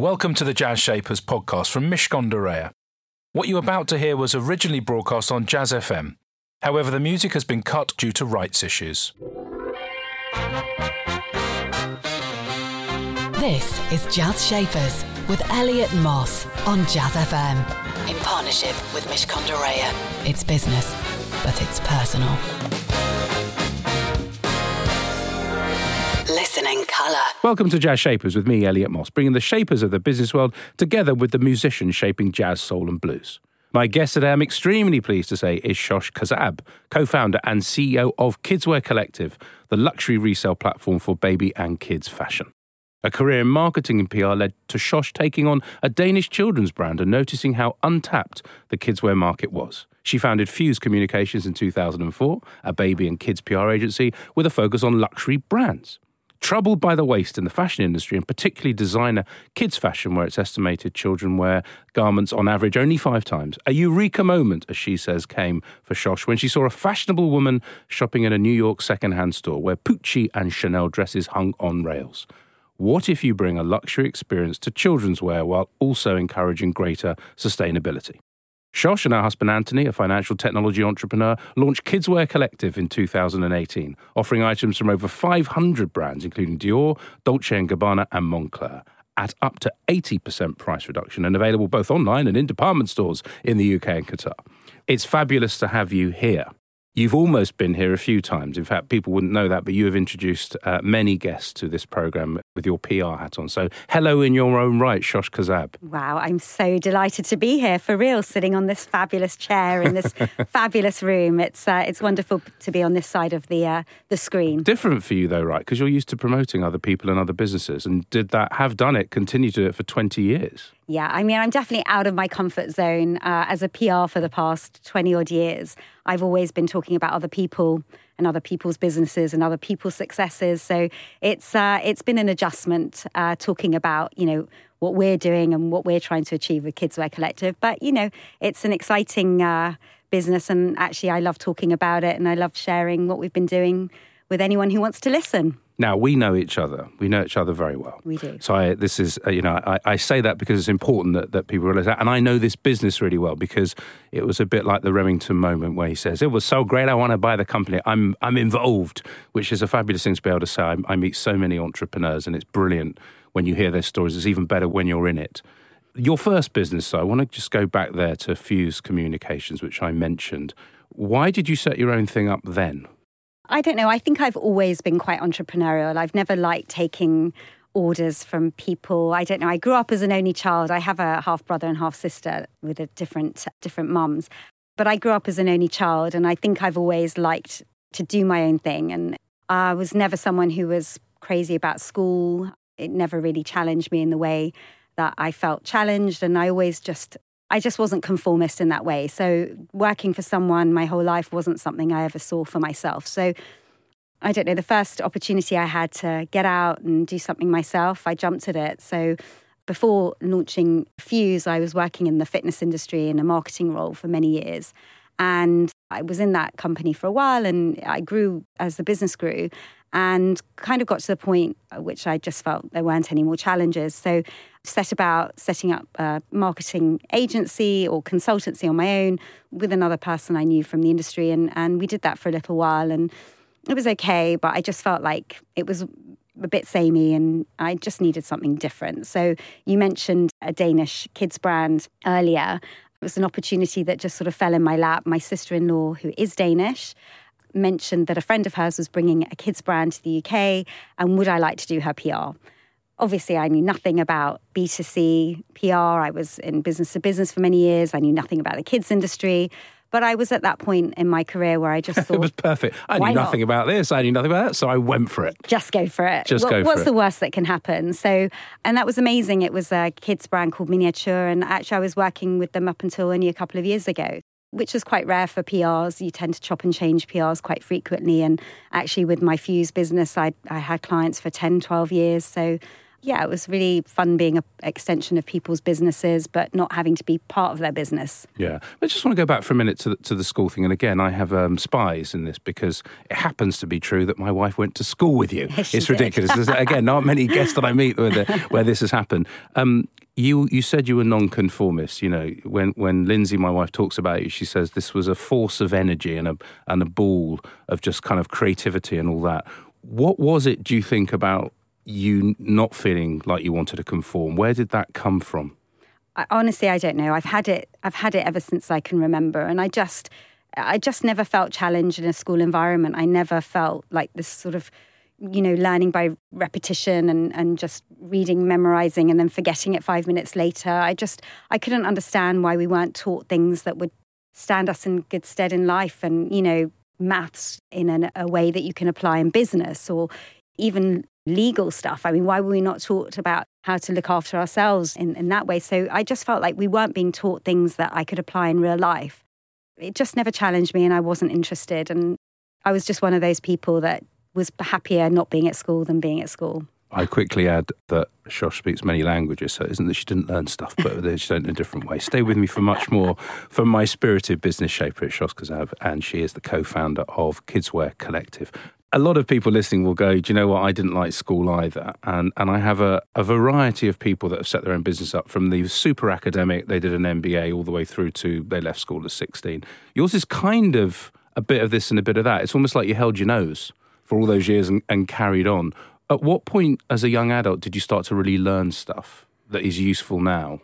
Welcome to the Jazz Shapers podcast from Mishcon de Reya. What you're about to hear was originally broadcast on Jazz FM. However, the music has been cut due to rights issues. This is Jazz Shapers with Elliot Moss on Jazz FM in partnership with Mishcon de Reya. It's business, but it's personal. Colour. Welcome to Jazz Shapers with me, Elliot Moss, bringing the shapers of the business world together with the musicians shaping jazz, soul, and blues. My guest today, I'm extremely pleased to say, is Shosh Kazab, co founder and CEO of Kidswear Collective, the luxury resale platform for baby and kids fashion. A career in marketing and PR led to Shosh taking on a Danish children's brand and noticing how untapped the kidswear market was. She founded Fuse Communications in 2004, a baby and kids PR agency with a focus on luxury brands. Troubled by the waste in the fashion industry, and particularly designer kids' fashion, where it's estimated children wear garments on average only five times, a eureka moment, as she says, came for Shosh when she saw a fashionable woman shopping in a New York secondhand store where Pucci and Chanel dresses hung on rails. What if you bring a luxury experience to children's wear while also encouraging greater sustainability? Shosh and her husband Anthony, a financial technology entrepreneur, launched Kidswear Collective in 2018, offering items from over 500 brands, including Dior, Dolce & Gabbana, and Moncler, at up to 80% price reduction and available both online and in department stores in the UK and Qatar. It's fabulous to have you here. You've almost been here a few times. In fact, people wouldn't know that, but you have introduced uh, many guests to this program with your PR hat on. So, hello in your own right, Shosh Kazab. Wow, I'm so delighted to be here for real, sitting on this fabulous chair in this fabulous room. It's uh, it's wonderful to be on this side of the uh, the screen. Different for you though, right? Because you're used to promoting other people and other businesses, and did that have done it, continue to do it for 20 years? Yeah, I mean, I'm definitely out of my comfort zone uh, as a PR for the past 20 odd years. I've always been talking about other people and other people's businesses and other people's successes. So it's uh, it's been an adjustment uh, talking about you know what we're doing and what we're trying to achieve with Kidswear Collective. But you know, it's an exciting uh, business, and actually, I love talking about it, and I love sharing what we've been doing with anyone who wants to listen. Now we know each other. We know each other very well. We do. So I, this is, uh, you know, I, I, say that because it's important that, that people realize that. And I know this business really well because it was a bit like the Remington moment where he says, "It was so great, I want to buy the company. I'm I'm involved," which is a fabulous thing to be able to say. I, I meet so many entrepreneurs, and it's brilliant when you hear their stories. It's even better when you're in it. Your first business, so I want to just go back there to Fuse Communications, which I mentioned. Why did you set your own thing up then? I don't know. I think I've always been quite entrepreneurial. I've never liked taking orders from people. I don't know. I grew up as an only child. I have a half brother and half sister with a different different mums. But I grew up as an only child and I think I've always liked to do my own thing and I was never someone who was crazy about school. It never really challenged me in the way that I felt challenged and I always just I just wasn't conformist in that way. So working for someone my whole life wasn't something I ever saw for myself. So I don't know, the first opportunity I had to get out and do something myself, I jumped at it. So before launching Fuse, I was working in the fitness industry in a marketing role for many years. And I was in that company for a while and I grew as the business grew and kind of got to the point at which I just felt there weren't any more challenges. So set about setting up a marketing agency or consultancy on my own with another person I knew from the industry. And, and we did that for a little while and it was okay, but I just felt like it was a bit samey and I just needed something different. So you mentioned a Danish kids brand earlier. It was an opportunity that just sort of fell in my lap. My sister in law, who is Danish, mentioned that a friend of hers was bringing a kids brand to the UK and would I like to do her PR? Obviously, I knew nothing about B2C PR. I was in business to business for many years. I knew nothing about the kids industry. But I was at that point in my career where I just thought it was perfect. I knew nothing not? about this. I knew nothing about that, so I went for it. Just go for it. Just what, go. What's it. the worst that can happen? So, and that was amazing. It was a kids brand called Miniature, and actually, I was working with them up until only a couple of years ago which is quite rare for PRs. You tend to chop and change PRs quite frequently. And actually, with my Fuse business, I, I had clients for 10, 12 years. So yeah, it was really fun being an extension of people's businesses, but not having to be part of their business. Yeah. I just want to go back for a minute to the, to the school thing. And again, I have um, spies in this because it happens to be true that my wife went to school with you. Yes, it's ridiculous. Again, not many guests that I meet where, the, where this has happened. Um, you you said you were nonconformist. You know, when when Lindsay, my wife, talks about you, she says this was a force of energy and a and a ball of just kind of creativity and all that. What was it? Do you think about you not feeling like you wanted to conform? Where did that come from? I, honestly, I don't know. I've had it. I've had it ever since I can remember, and I just, I just never felt challenged in a school environment. I never felt like this sort of, you know, learning by repetition and and just reading, memorizing, and then forgetting it five minutes later. I just, I couldn't understand why we weren't taught things that would stand us in good stead in life, and you know, maths in an, a way that you can apply in business or even legal stuff. I mean, why were we not taught about how to look after ourselves in, in that way? So I just felt like we weren't being taught things that I could apply in real life. It just never challenged me and I wasn't interested. And I was just one of those people that was happier not being at school than being at school. I quickly add that Shosh speaks many languages, so it isn't that she didn't learn stuff, but she learned in a different way. Stay with me for much more from my spirited business shaper at Shosh Kazab, and she is the co-founder of Kidswear Collective. A lot of people listening will go, do you know what? I didn't like school either. And, and I have a, a variety of people that have set their own business up from the super academic, they did an MBA, all the way through to they left school at 16. Yours is kind of a bit of this and a bit of that. It's almost like you held your nose for all those years and, and carried on. At what point, as a young adult, did you start to really learn stuff that is useful now?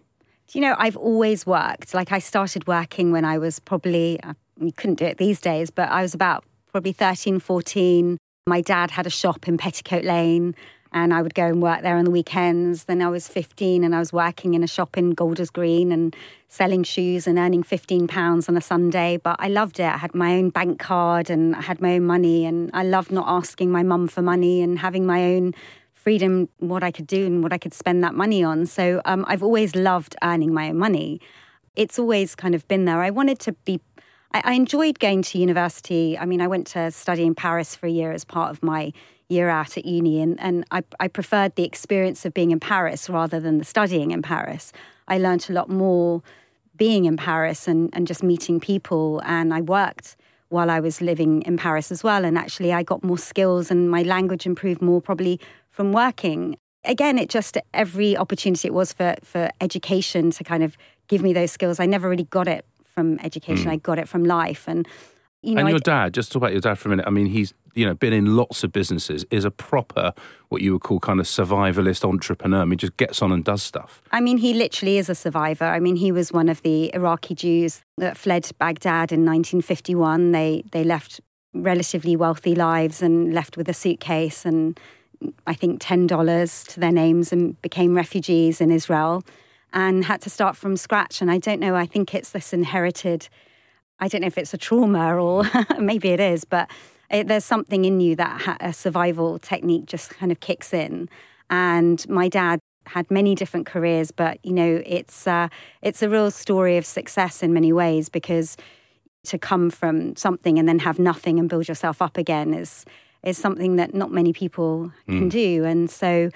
Do you know, I've always worked. Like, I started working when I was probably, uh, you couldn't do it these days, but I was about probably 13, 14. My dad had a shop in Petticoat Lane and I would go and work there on the weekends. Then I was 15 and I was working in a shop in Golders Green and selling shoes and earning 15 pounds on a Sunday. But I loved it. I had my own bank card and I had my own money and I loved not asking my mum for money and having my own freedom, what I could do and what I could spend that money on. So um, I've always loved earning my own money. It's always kind of been there. I wanted to be I, I enjoyed going to university. I mean, I went to study in Paris for a year as part of my year out at uni, and, and I, I preferred the experience of being in Paris rather than the studying in Paris. I learned a lot more being in Paris and, and just meeting people, and I worked while I was living in Paris as well. And actually, I got more skills and my language improved more probably from working. Again, it just every opportunity it was for, for education to kind of give me those skills. I never really got it from education, mm. I got it from life. And you know, and your dad, just talk about your dad for a minute. I mean, he's you know been in lots of businesses. Is a proper what you would call kind of survivalist entrepreneur. I mean, just gets on and does stuff. I mean, he literally is a survivor. I mean, he was one of the Iraqi Jews that fled Baghdad in 1951. They they left relatively wealthy lives and left with a suitcase and I think ten dollars to their names and became refugees in Israel and had to start from scratch. And I don't know. I think it's this inherited I don't know if it's a trauma or maybe it is, but it, there's something in you that ha- a survival technique just kind of kicks in. And my dad had many different careers, but you know, it's uh, it's a real story of success in many ways because to come from something and then have nothing and build yourself up again is is something that not many people mm. can do. And so,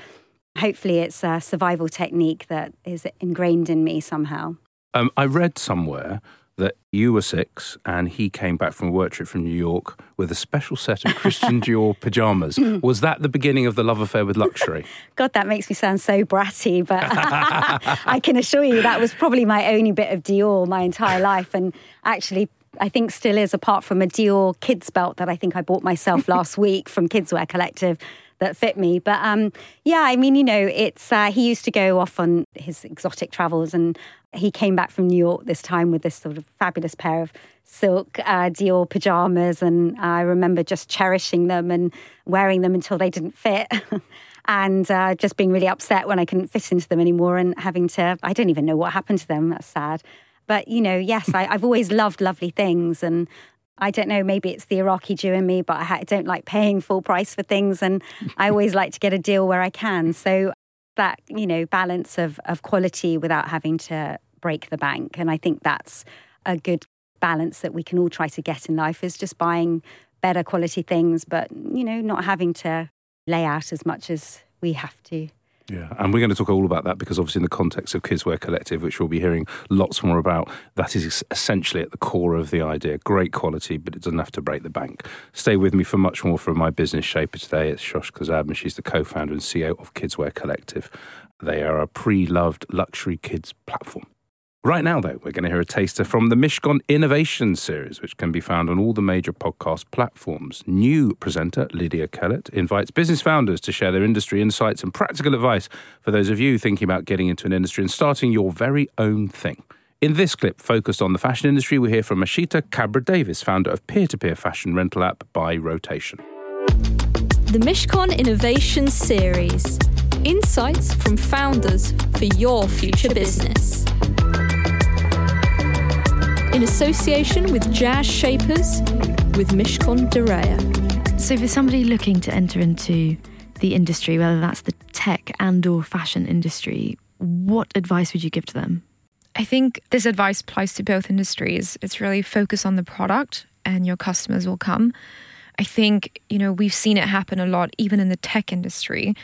hopefully, it's a survival technique that is ingrained in me somehow. Um, I read somewhere that you were six and he came back from a work trip from New York with a special set of Christian Dior pajamas. Was that the beginning of the love affair with luxury? God, that makes me sound so bratty, but I can assure you that was probably my only bit of Dior my entire life. And actually, I think still is, apart from a Dior kids belt that I think I bought myself last week from Kidswear Collective that fit me. But um, yeah, I mean, you know, it's uh, he used to go off on his exotic travels, and he came back from New York this time with this sort of fabulous pair of silk uh, Dior pajamas, and I remember just cherishing them and wearing them until they didn't fit. and uh, just being really upset when I couldn't fit into them anymore and having to, I don't even know what happened to them. That's sad. But, you know, yes, I, have always loved lovely things. And I don't know, maybe it's the Iraqi Jew in me, but I don't like paying full price for things. And I always like to get a deal where I can. So that, you know, balance of, of quality without having to break the bank. And I think that's a good balance that we can all try to get in life is just buying better quality things, but, you know, not having to lay out as much as we have to. Yeah, and we're going to talk all about that because obviously in the context of Kidswear Collective, which we'll be hearing lots more about, that is essentially at the core of the idea. Great quality, but it doesn't have to break the bank. Stay with me for much more from my business shaper today. It's Shosh Kazab, and she's the co-founder and CEO of Kidswear Collective. They are a pre-loved luxury kids platform. Right now, though, we're going to hear a taster from the Mishcon Innovation Series, which can be found on all the major podcast platforms. New presenter Lydia Kellett invites business founders to share their industry insights and practical advice for those of you thinking about getting into an industry and starting your very own thing. In this clip, focused on the fashion industry, we hear from Eshita Kabra-Davis, founder of peer to peer fashion rental app By Rotation. The Mishcon Innovation Series Insights from founders for your future business in association with Jazz Shapers with Mishcon de Reya. So for somebody looking to enter into the industry, whether that's the tech and or fashion industry, what advice would you give to them? I think this advice applies to both industries. It's really focus on the product and your customers will come. I think, you know, we've seen it happen a lot even in the tech industry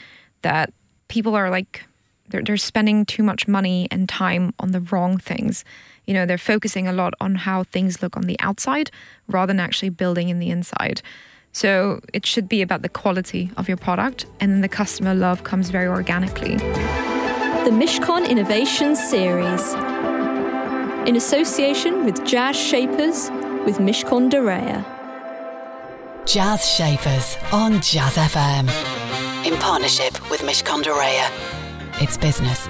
that people are like they're, they're spending too much money and time on the wrong things you know, they're focusing a lot on how things look on the outside rather than actually building in the inside. So it should be about the quality of your product, and then the customer love comes very organically. The Mishcon Innovation Series, in association with Jazz Shapers with Mishcon de Reya. Jazz Shapers on Jazz FM, in partnership with Mishcon de Reya. It's business,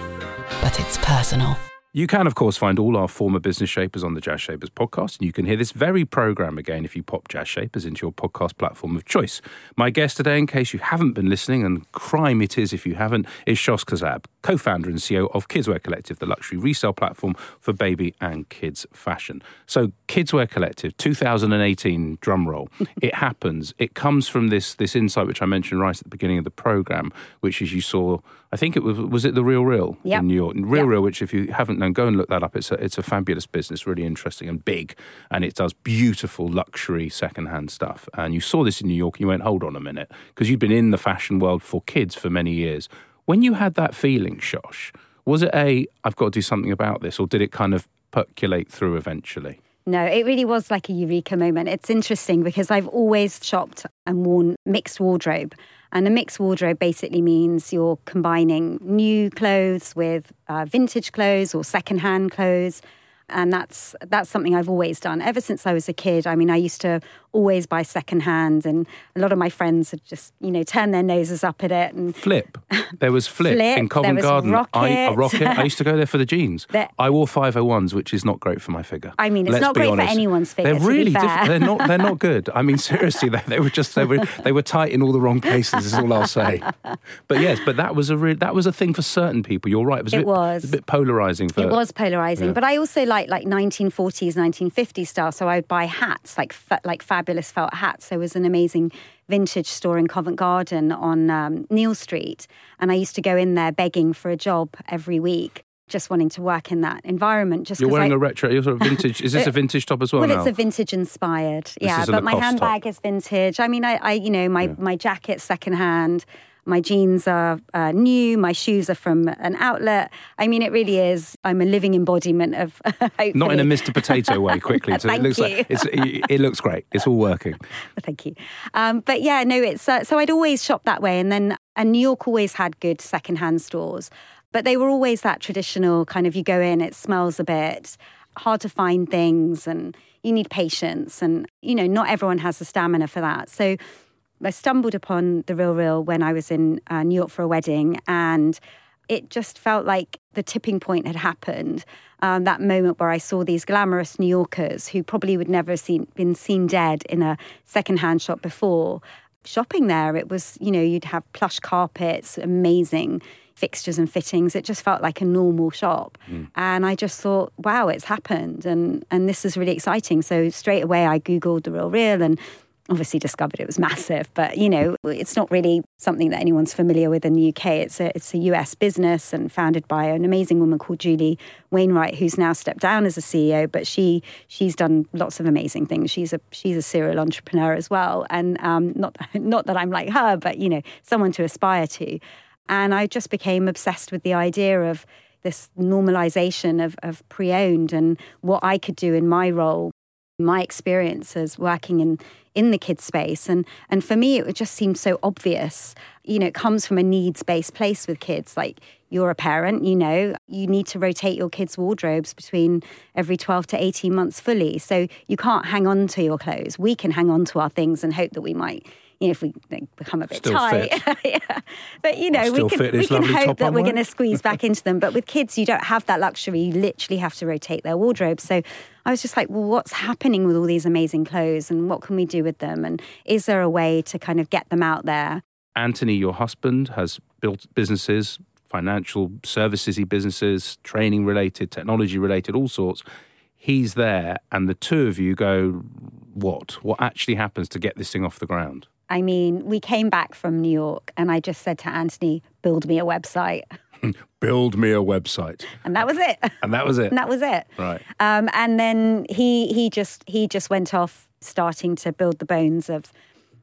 but it's personal. You can, of course, find all our former business shapers on the Jazz Shapers podcast, and you can hear this very program again if you pop Jazz Shapers into your podcast platform of choice. My guest today, in case you haven't been listening, and crime it is if you haven't, is Shosh Kazab, co founder and CEO of Kidswear Collective, the luxury resale platform for baby and kids fashion. So, Kidswear Collective, 2018 drum roll. it happens. It comes from this, this insight, which I mentioned right at the beginning of the program, which is you saw I think it was was it the Real Real yep. in New York. Real yep. Real, which if you haven't known, go and look that up. It's a it's a fabulous business, really interesting and big, and it does beautiful luxury secondhand stuff. And you saw this in New York, and you went, hold on a minute, because you've been in the fashion world for kids for many years. When you had that feeling, Shosh, was it a I've got to do something about this, or did it kind of percolate through eventually? No, it really was like a eureka moment. It's interesting because I've always shopped and worn mixed wardrobe. And a mixed wardrobe basically means you're combining new clothes with uh, vintage clothes or secondhand clothes and that's that's something I've always done ever since I was a kid. I mean, I used to always buy secondhand, and a lot of my friends had just you know turned their noses up at it. And Flip, there was Flip, Flip in Covent Garden. Rocket. I, a rocket. I used to go there for the jeans. I wore five hundred ones, which is not great for my figure. I mean, it's Let's not great honest. for anyone's figure. They're really different. They're not. They're not good. I mean, seriously, they, they were just they were they were tight in all the wrong places. Is all I'll say. But yes, but that was a real that was a thing for certain people. You're right. It was. A it bit, was. a bit polarizing. For, it was polarizing, yeah. but I also like like 1940s, 1950s style. So I would buy hats, like fa- like fabulous felt hats. There was an amazing vintage store in Covent Garden on um, Neal Street, and I used to go in there begging for a job every week. Just wanting to work in that environment. Just you're wearing I, a retro. You're sort of vintage. Is this a vintage top as well? Well, now? it's a vintage inspired. yeah, but my handbag top. is vintage. I mean, I, I you know, my Yeah. my jacket's secondhand. My jeans are uh, new. My shoes are from an outlet. I mean, it really is. I'm a living embodiment of. not in a Mr. Potato way. Quickly, so it looks you. like it's, it, it looks great. It's all working. Thank you. Um, but yeah, no, it's uh, so I'd always shop that way, and then and New York always had good secondhand stores, but they were always that traditional kind of you go in, it smells a bit hard to find things, and you need patience, and you know not everyone has the stamina for that. So I stumbled upon the Real Real when I was in uh, New York for a wedding, and it just felt like the tipping point had happened. Um, that moment where I saw these glamorous New Yorkers who probably would never have seen, been seen dead in a secondhand shop before. Shopping there, it was, you know, you'd have plush carpets, amazing fixtures and fittings. It just felt like a normal shop. And I just thought, wow, it's happened. And, and this is really exciting. So straight away, I Googled The Real Real and obviously discovered it was massive, but you know, it's not really something that anyone's familiar with in the UK. It's a it's a US business and founded by an amazing woman called Julie Wainwright, who's now stepped down as a CEO, but she she's done lots of amazing things. She's a she's a serial entrepreneur as well, and um, not not that I'm like her, but you know, someone to aspire to. And I just became obsessed with the idea of this normalization of, of pre owned and what I could do in my role, my experiences working in, in the kids space. And, and for me, it just seemed so obvious. You know, it comes from a needs based place with kids. Like you're a parent, you know, you need to rotate your kids' wardrobes between every 12 to 18 months fully. So you can't hang on to your clothes. We can hang on to our things and hope that we might you know, if we become a bit Still tight. yeah. But, you know, we can, we can hope that we're going to squeeze back into them. But with kids, you don't have that luxury. You literally have to rotate their wardrobe. So I was just like, well, what's happening with all these amazing clothes and what can we do with them? And is there a way to kind of get them out there? Anthony, your husband, has built businesses, financial services businesses, training related, technology related, all sorts. He's there, and the two of you go, what? What actually happens to get this thing off the ground? I mean, we came back from New York and I just said to Anthony, build me a website. Build me a website. And that was it. And that was it. And that was it. Right. Um, and then he he just he just went off starting to build the bones of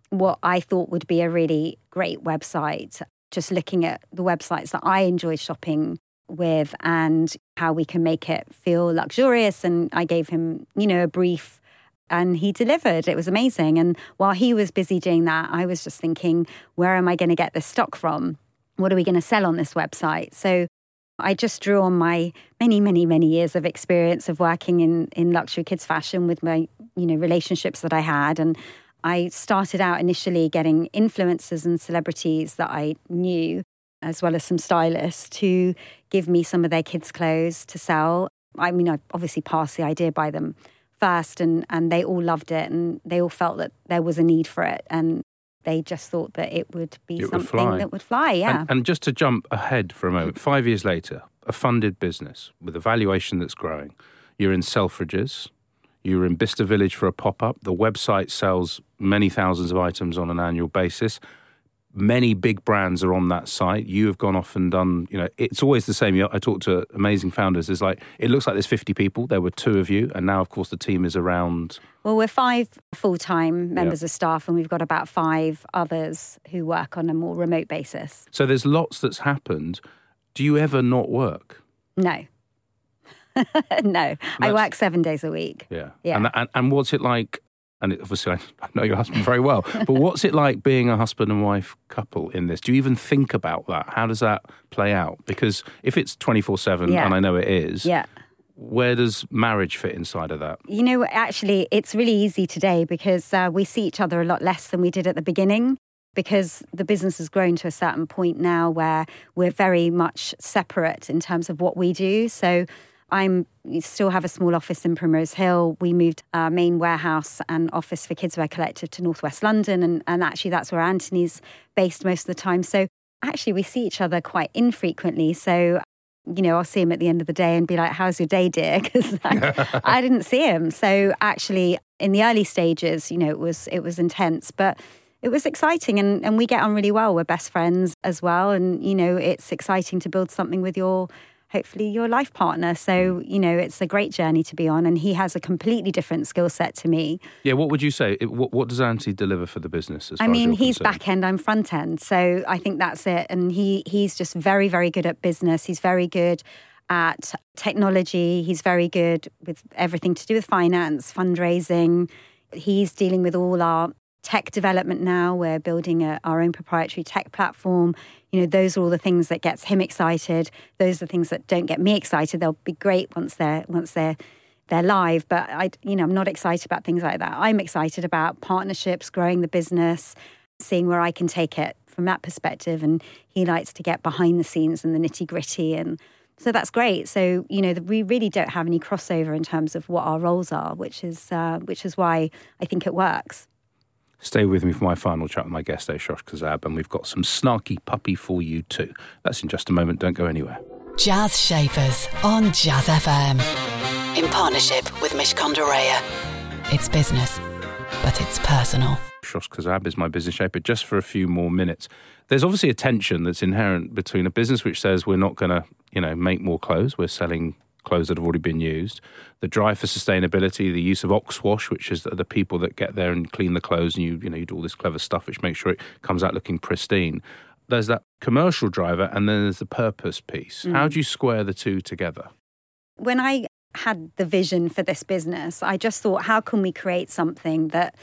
what I thought would be a really great website. Just looking at the websites that I enjoy shopping with and how we can make it feel luxurious. And I gave him, you know, a brief and he delivered. It was amazing. And while he was busy doing that, I was just thinking, where am I going to get this stock from? What are we going to sell on this website? So I just drew on my many, many, many years of experience of working in, in luxury kids fashion with my, you know, relationships that I had. And I started out initially getting influencers and celebrities that I knew, as well as some stylists, to give me some of their kids' clothes to sell. I mean, I obviously passed the idea by them first, and, and they all loved it, and they all felt that there was a need for it. And they just thought that it would be It would something fly. that would fly. Yeah. And, and just to jump ahead for a moment, five years later, a funded business with a valuation that's growing. You're in Selfridges. You're in Bicester Village for a pop up. The website sells many thousands of items on an annual basis. Many big brands are on that site. You have gone off and done, you know, it's always the same. I talk to amazing founders. It's like, it looks like there's 50 people. There were two of you. And now, of course, the team is around. Well, we're five full time members of staff, and we've got about five others who work on a more remote basis. So there's lots that's happened. Do you ever not work? No. no. I work seven days a week. Yeah. Yeah. And, and, and what's it like? And obviously, I, I know your husband very well, but what's it like being a husband and wife couple in this? Do you even think about that? How does that play out? Because if it's 24 7, and I know it is, Yeah. where does marriage fit inside of that? You know, actually, it's really easy today because uh, we see each other a lot less than we did at the beginning because the business has grown to a certain point now where we're very much separate in terms of what we do. So I'm still have a small office in Primrose Hill. We moved our main warehouse and office for Kidswear Collective to Northwest London, and, and actually that's where Anthony's based most of the time. So actually, we see each other quite infrequently. So you know, I'll see him at the end of the day and be like, "How's your day, dear?" Because I didn't see him. So actually, in the early stages, you know, it was it was intense, but it was exciting, and and we get on really well. We're best friends as well, and you know, it's exciting to build something with your hopefully your life partner. So mm. you know, it's a great journey to be on, and he has a completely different skill set to me. Yeah, what would you say? What, what does Anthony deliver for the business? As I mean, he's concerned? back end, I'm front end. So I think that's it. And he he's just very, very good at business. He's very good at technology. He's very good with everything to do with finance, fundraising. He's dealing with all our tech development now. We're building a, our own proprietary tech platform. You know, those are all the things that gets him excited. Those are the things that don't get me excited. They'll be great once they're once they're they're live, but I, you know, I'm not excited about things like that. I'm excited about partnerships, growing the business, seeing where I can take it from that perspective. And he likes to get behind the scenes and the nitty gritty, and so that's great. So you know, we really don't have any crossover in terms of what our roles are, which is uh, which is why I think it works. Stay with me for my final chat with my guest, eh, Shosh Kazab, and we've got some Snarky Puppy for you too. That's in just a moment. Don't go anywhere. Jazz Shapers on Jazz FM. In partnership with Mishcon. It's business, but it's personal. Shosh Kazab is my business shaper just for a few more minutes. There's obviously a tension that's inherent between a business which says we're not going to, you know, make more clothes. We're selling clothes that have already been used. The drive for sustainability, the use of Oxwash, which is the, the people that get there and clean the clothes, and you, you know, you do all this clever stuff which makes sure it comes out looking pristine. there's that commercial driver and then there's the purpose piece. Mm. How do you square the two together? When I had the vision for this business, I just thought, how can we create something that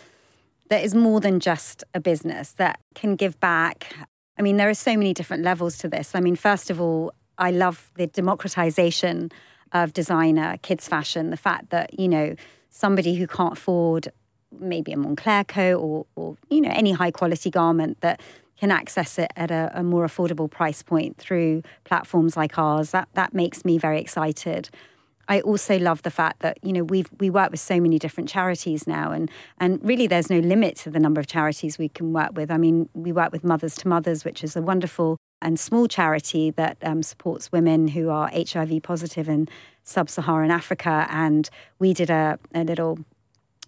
that is more than just a business that can give back? I mean, there are so many different levels to this. I mean, first of all, I love the democratization of designer, kids fashion, the fact that, you know, somebody who can't afford maybe a Moncler coat or, or you know, any high quality garment that can access it at a, a, more affordable price point through platforms like ours. That that makes me very excited. I also love the fact that you know we we work with so many different charities now, and and really there's no limit to the number of charities we can work with. I mean, we work with Mothers to Mothers, which is a wonderful and small charity that um, supports women who are HIV positive in sub-Saharan Africa, and we did a, a little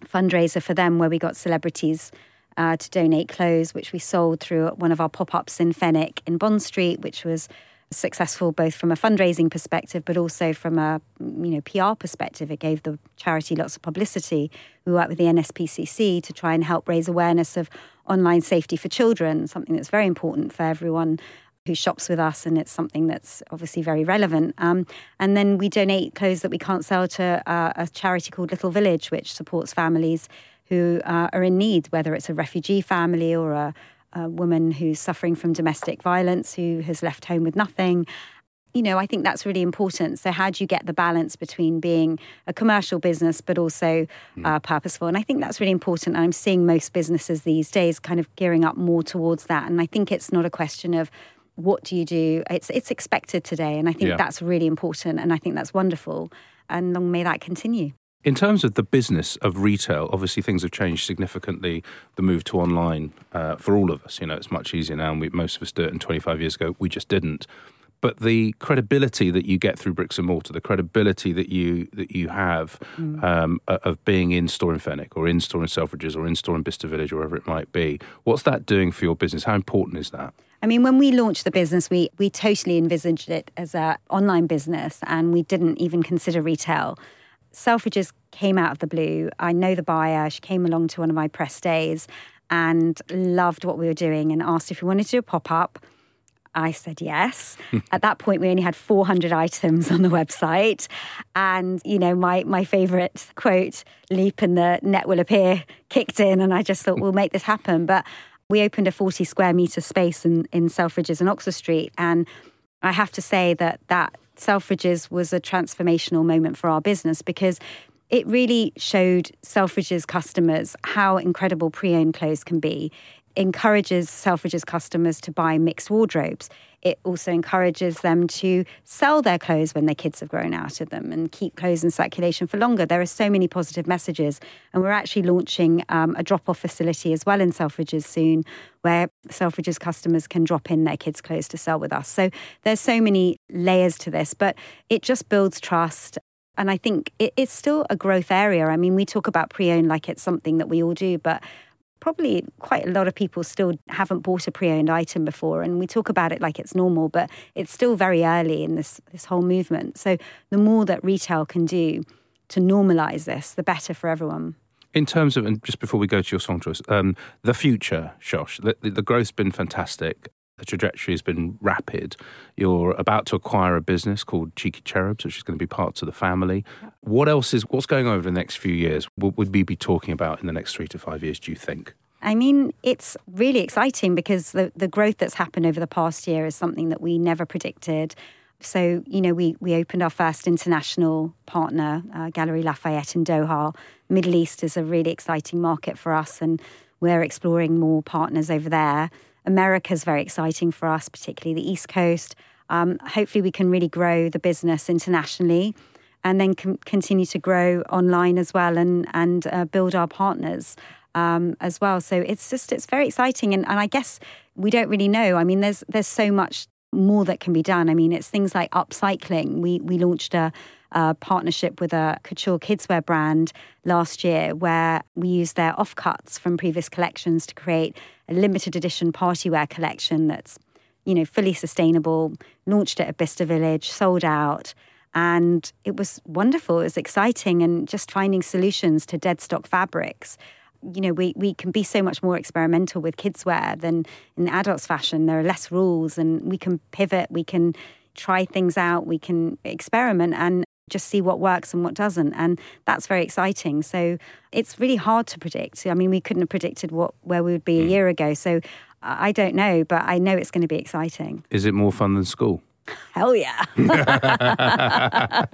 fundraiser for them where we got celebrities uh, to donate clothes, which we sold through one of our pop ups in Fenwick in Bond Street, which was successful both from a fundraising perspective but also from a you know PR perspective. It gave the charity lots of publicity. We worked with the NSPCC to try and help raise awareness of online safety for children, something that's very important for everyone who shops with us, and it's something that's obviously very relevant. Um, and then we donate clothes that we can't sell to uh, a charity called Little Village, which supports families who uh, are in need, whether it's a refugee family or a, a woman who's suffering from domestic violence who has left home with nothing you know, I think that's really important. So, how do you get the balance between being a commercial business but also hmm. uh, purposeful? And I think that's really important. And I'm seeing most businesses these days kind of gearing up more towards that. And I think it's not a question of what do you do. It's it's expected today, and I think yeah. that's really important. And I think that's wonderful. And long may that continue. In terms of the business of retail, obviously things have changed significantly. The move to online uh, for all of us, you know, it's much easier now, and we, most of us do it. And 25 years ago, we just didn't. But the credibility that you get through bricks and mortar, the credibility that you that you have mm. um, of being in store in Fenwick or in store in Selfridges or in store in Bicester Village or wherever it might be, what's that doing for your business? How important is that? I mean, when we launched the business, we we totally envisaged it as an online business, and we didn't even consider retail. Selfridges came out of the blue. I know the buyer. She came along to one of my press days and loved what we were doing and asked if we wanted to do a pop up. I said yes. At that point, we only had 400 items on the website. And, you know, my, my favorite quote, leap and the net will appear, kicked in. And I just thought, we'll make this happen. But we opened a 40 square meter space in, in Selfridges and Oxford Street. And I have to say that that Selfridges was a transformational moment for our business because it really showed Selfridges customers how incredible pre owned clothes can be. Encourages Selfridges customers to buy mixed wardrobes. It also encourages them to sell their clothes when their kids have grown out of them and keep clothes in circulation for longer. There are so many positive messages. And we're actually launching um, a drop off facility as well in Selfridges soon, where Selfridges customers can drop in their kids' clothes to sell with us. So there's so many layers to this, but it just builds trust. And I think it, it's still a growth area. I mean, we talk about pre owned like it's something that we all do, but probably quite a lot of people still haven't bought a pre-owned item before and we talk about it like it's normal but it's still very early in this this whole movement so the more that retail can do to normalize this the better for everyone in terms of, and just before we go to your song choice, um, the future, Shosh, the, the growth's been fantastic. The trajectory has been rapid. You're about to acquire a business called Cheeky Cherubs, which is going to be part of the family. What else is what's going on over the next few years? What would we be talking about in the next three to five years? Do you think? I mean, it's really exciting because the, the growth that's happened over the past year is something that we never predicted. So, you know, we, we opened our first international partner, uh, Galeries Lafayette in Doha. Middle East is a really exciting market for us, and we're exploring more partners over there. America is very exciting for us, particularly the East Coast. Um, hopefully, we can really grow the business internationally and then com- continue to grow online as well and, and uh, build our partners um, as well. So it's just, it's very exciting. And, and I guess we don't really know. I mean, there's, there's so much more that can be done. I mean, it's things like upcycling. We, we launched a, a partnership with a couture kidswear brand last year where we used their offcuts from previous collections to create a limited edition party wear collection that's, you know, fully sustainable, launched it at Bicester Village, sold out. And it was wonderful. It was exciting and just finding solutions to dead stock fabrics you know, we, we can be so much more experimental with kids wear than in adults fashion. There are less rules and we can pivot, we can try things out, we can experiment and just see what works and what doesn't. And that's very exciting. So it's really hard to predict. I mean, we couldn't have predicted what where we would be a mm. year ago. So I don't know, but I know it's going to be exciting. Is it more fun than school? Hell yeah.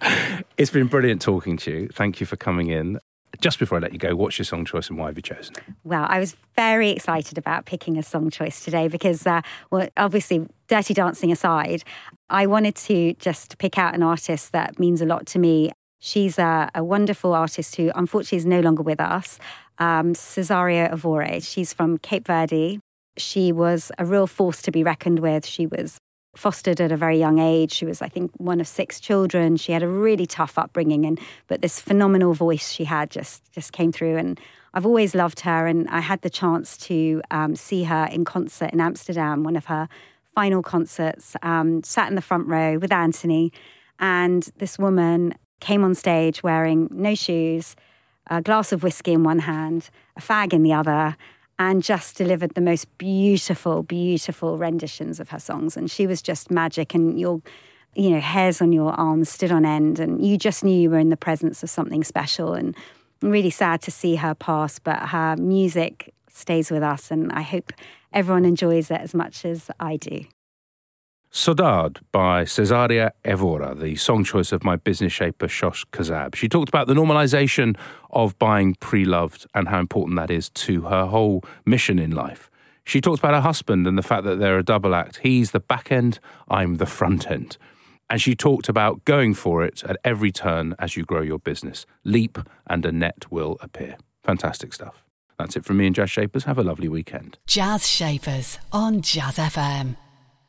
it's been brilliant talking to you. Thank you for coming in. Just before I let you go, what's your song choice and why have you chosen it? Well, I was very excited about picking a song choice today because, uh, well, obviously, Dirty Dancing aside, I wanted to just pick out an artist that means a lot to me. She's a, a wonderful artist who unfortunately is no longer with us, um, Cesaria Evora. She's from Cape Verde. She was a real force to be reckoned with. She was fostered at a very young age. She was, I think, one of six children. She had a really tough upbringing, and but this phenomenal voice she had just just came through. And I've always loved her, and I had the chance to um, see her in concert in Amsterdam, one of her final concerts. Um, sat in the front row with Anthony, and this woman came on stage wearing no shoes, a glass of whiskey in one hand, a fag in the other and just delivered the most beautiful, beautiful renditions of her songs. And she was just magic. And your, you know, hairs on your arms stood on end, and you just knew you were in the presence of something special. And I'm really sad to see her pass, but her music stays with us, and I hope everyone enjoys it as much as I do. Saudade by Cesaria Evora, the song choice of my business shaper Shosh Kazab. She talked about the normalization of buying pre loved and how important that is to her whole mission in life. She talked about her husband and the fact that they're a double act. He's the back end, I'm the front end. And she talked about going for it at every turn as you grow your business. Leap and a net will appear. Fantastic stuff. That's it from me and Jazz Shapers. Have a lovely weekend. Jazz Shapers on Jazz FM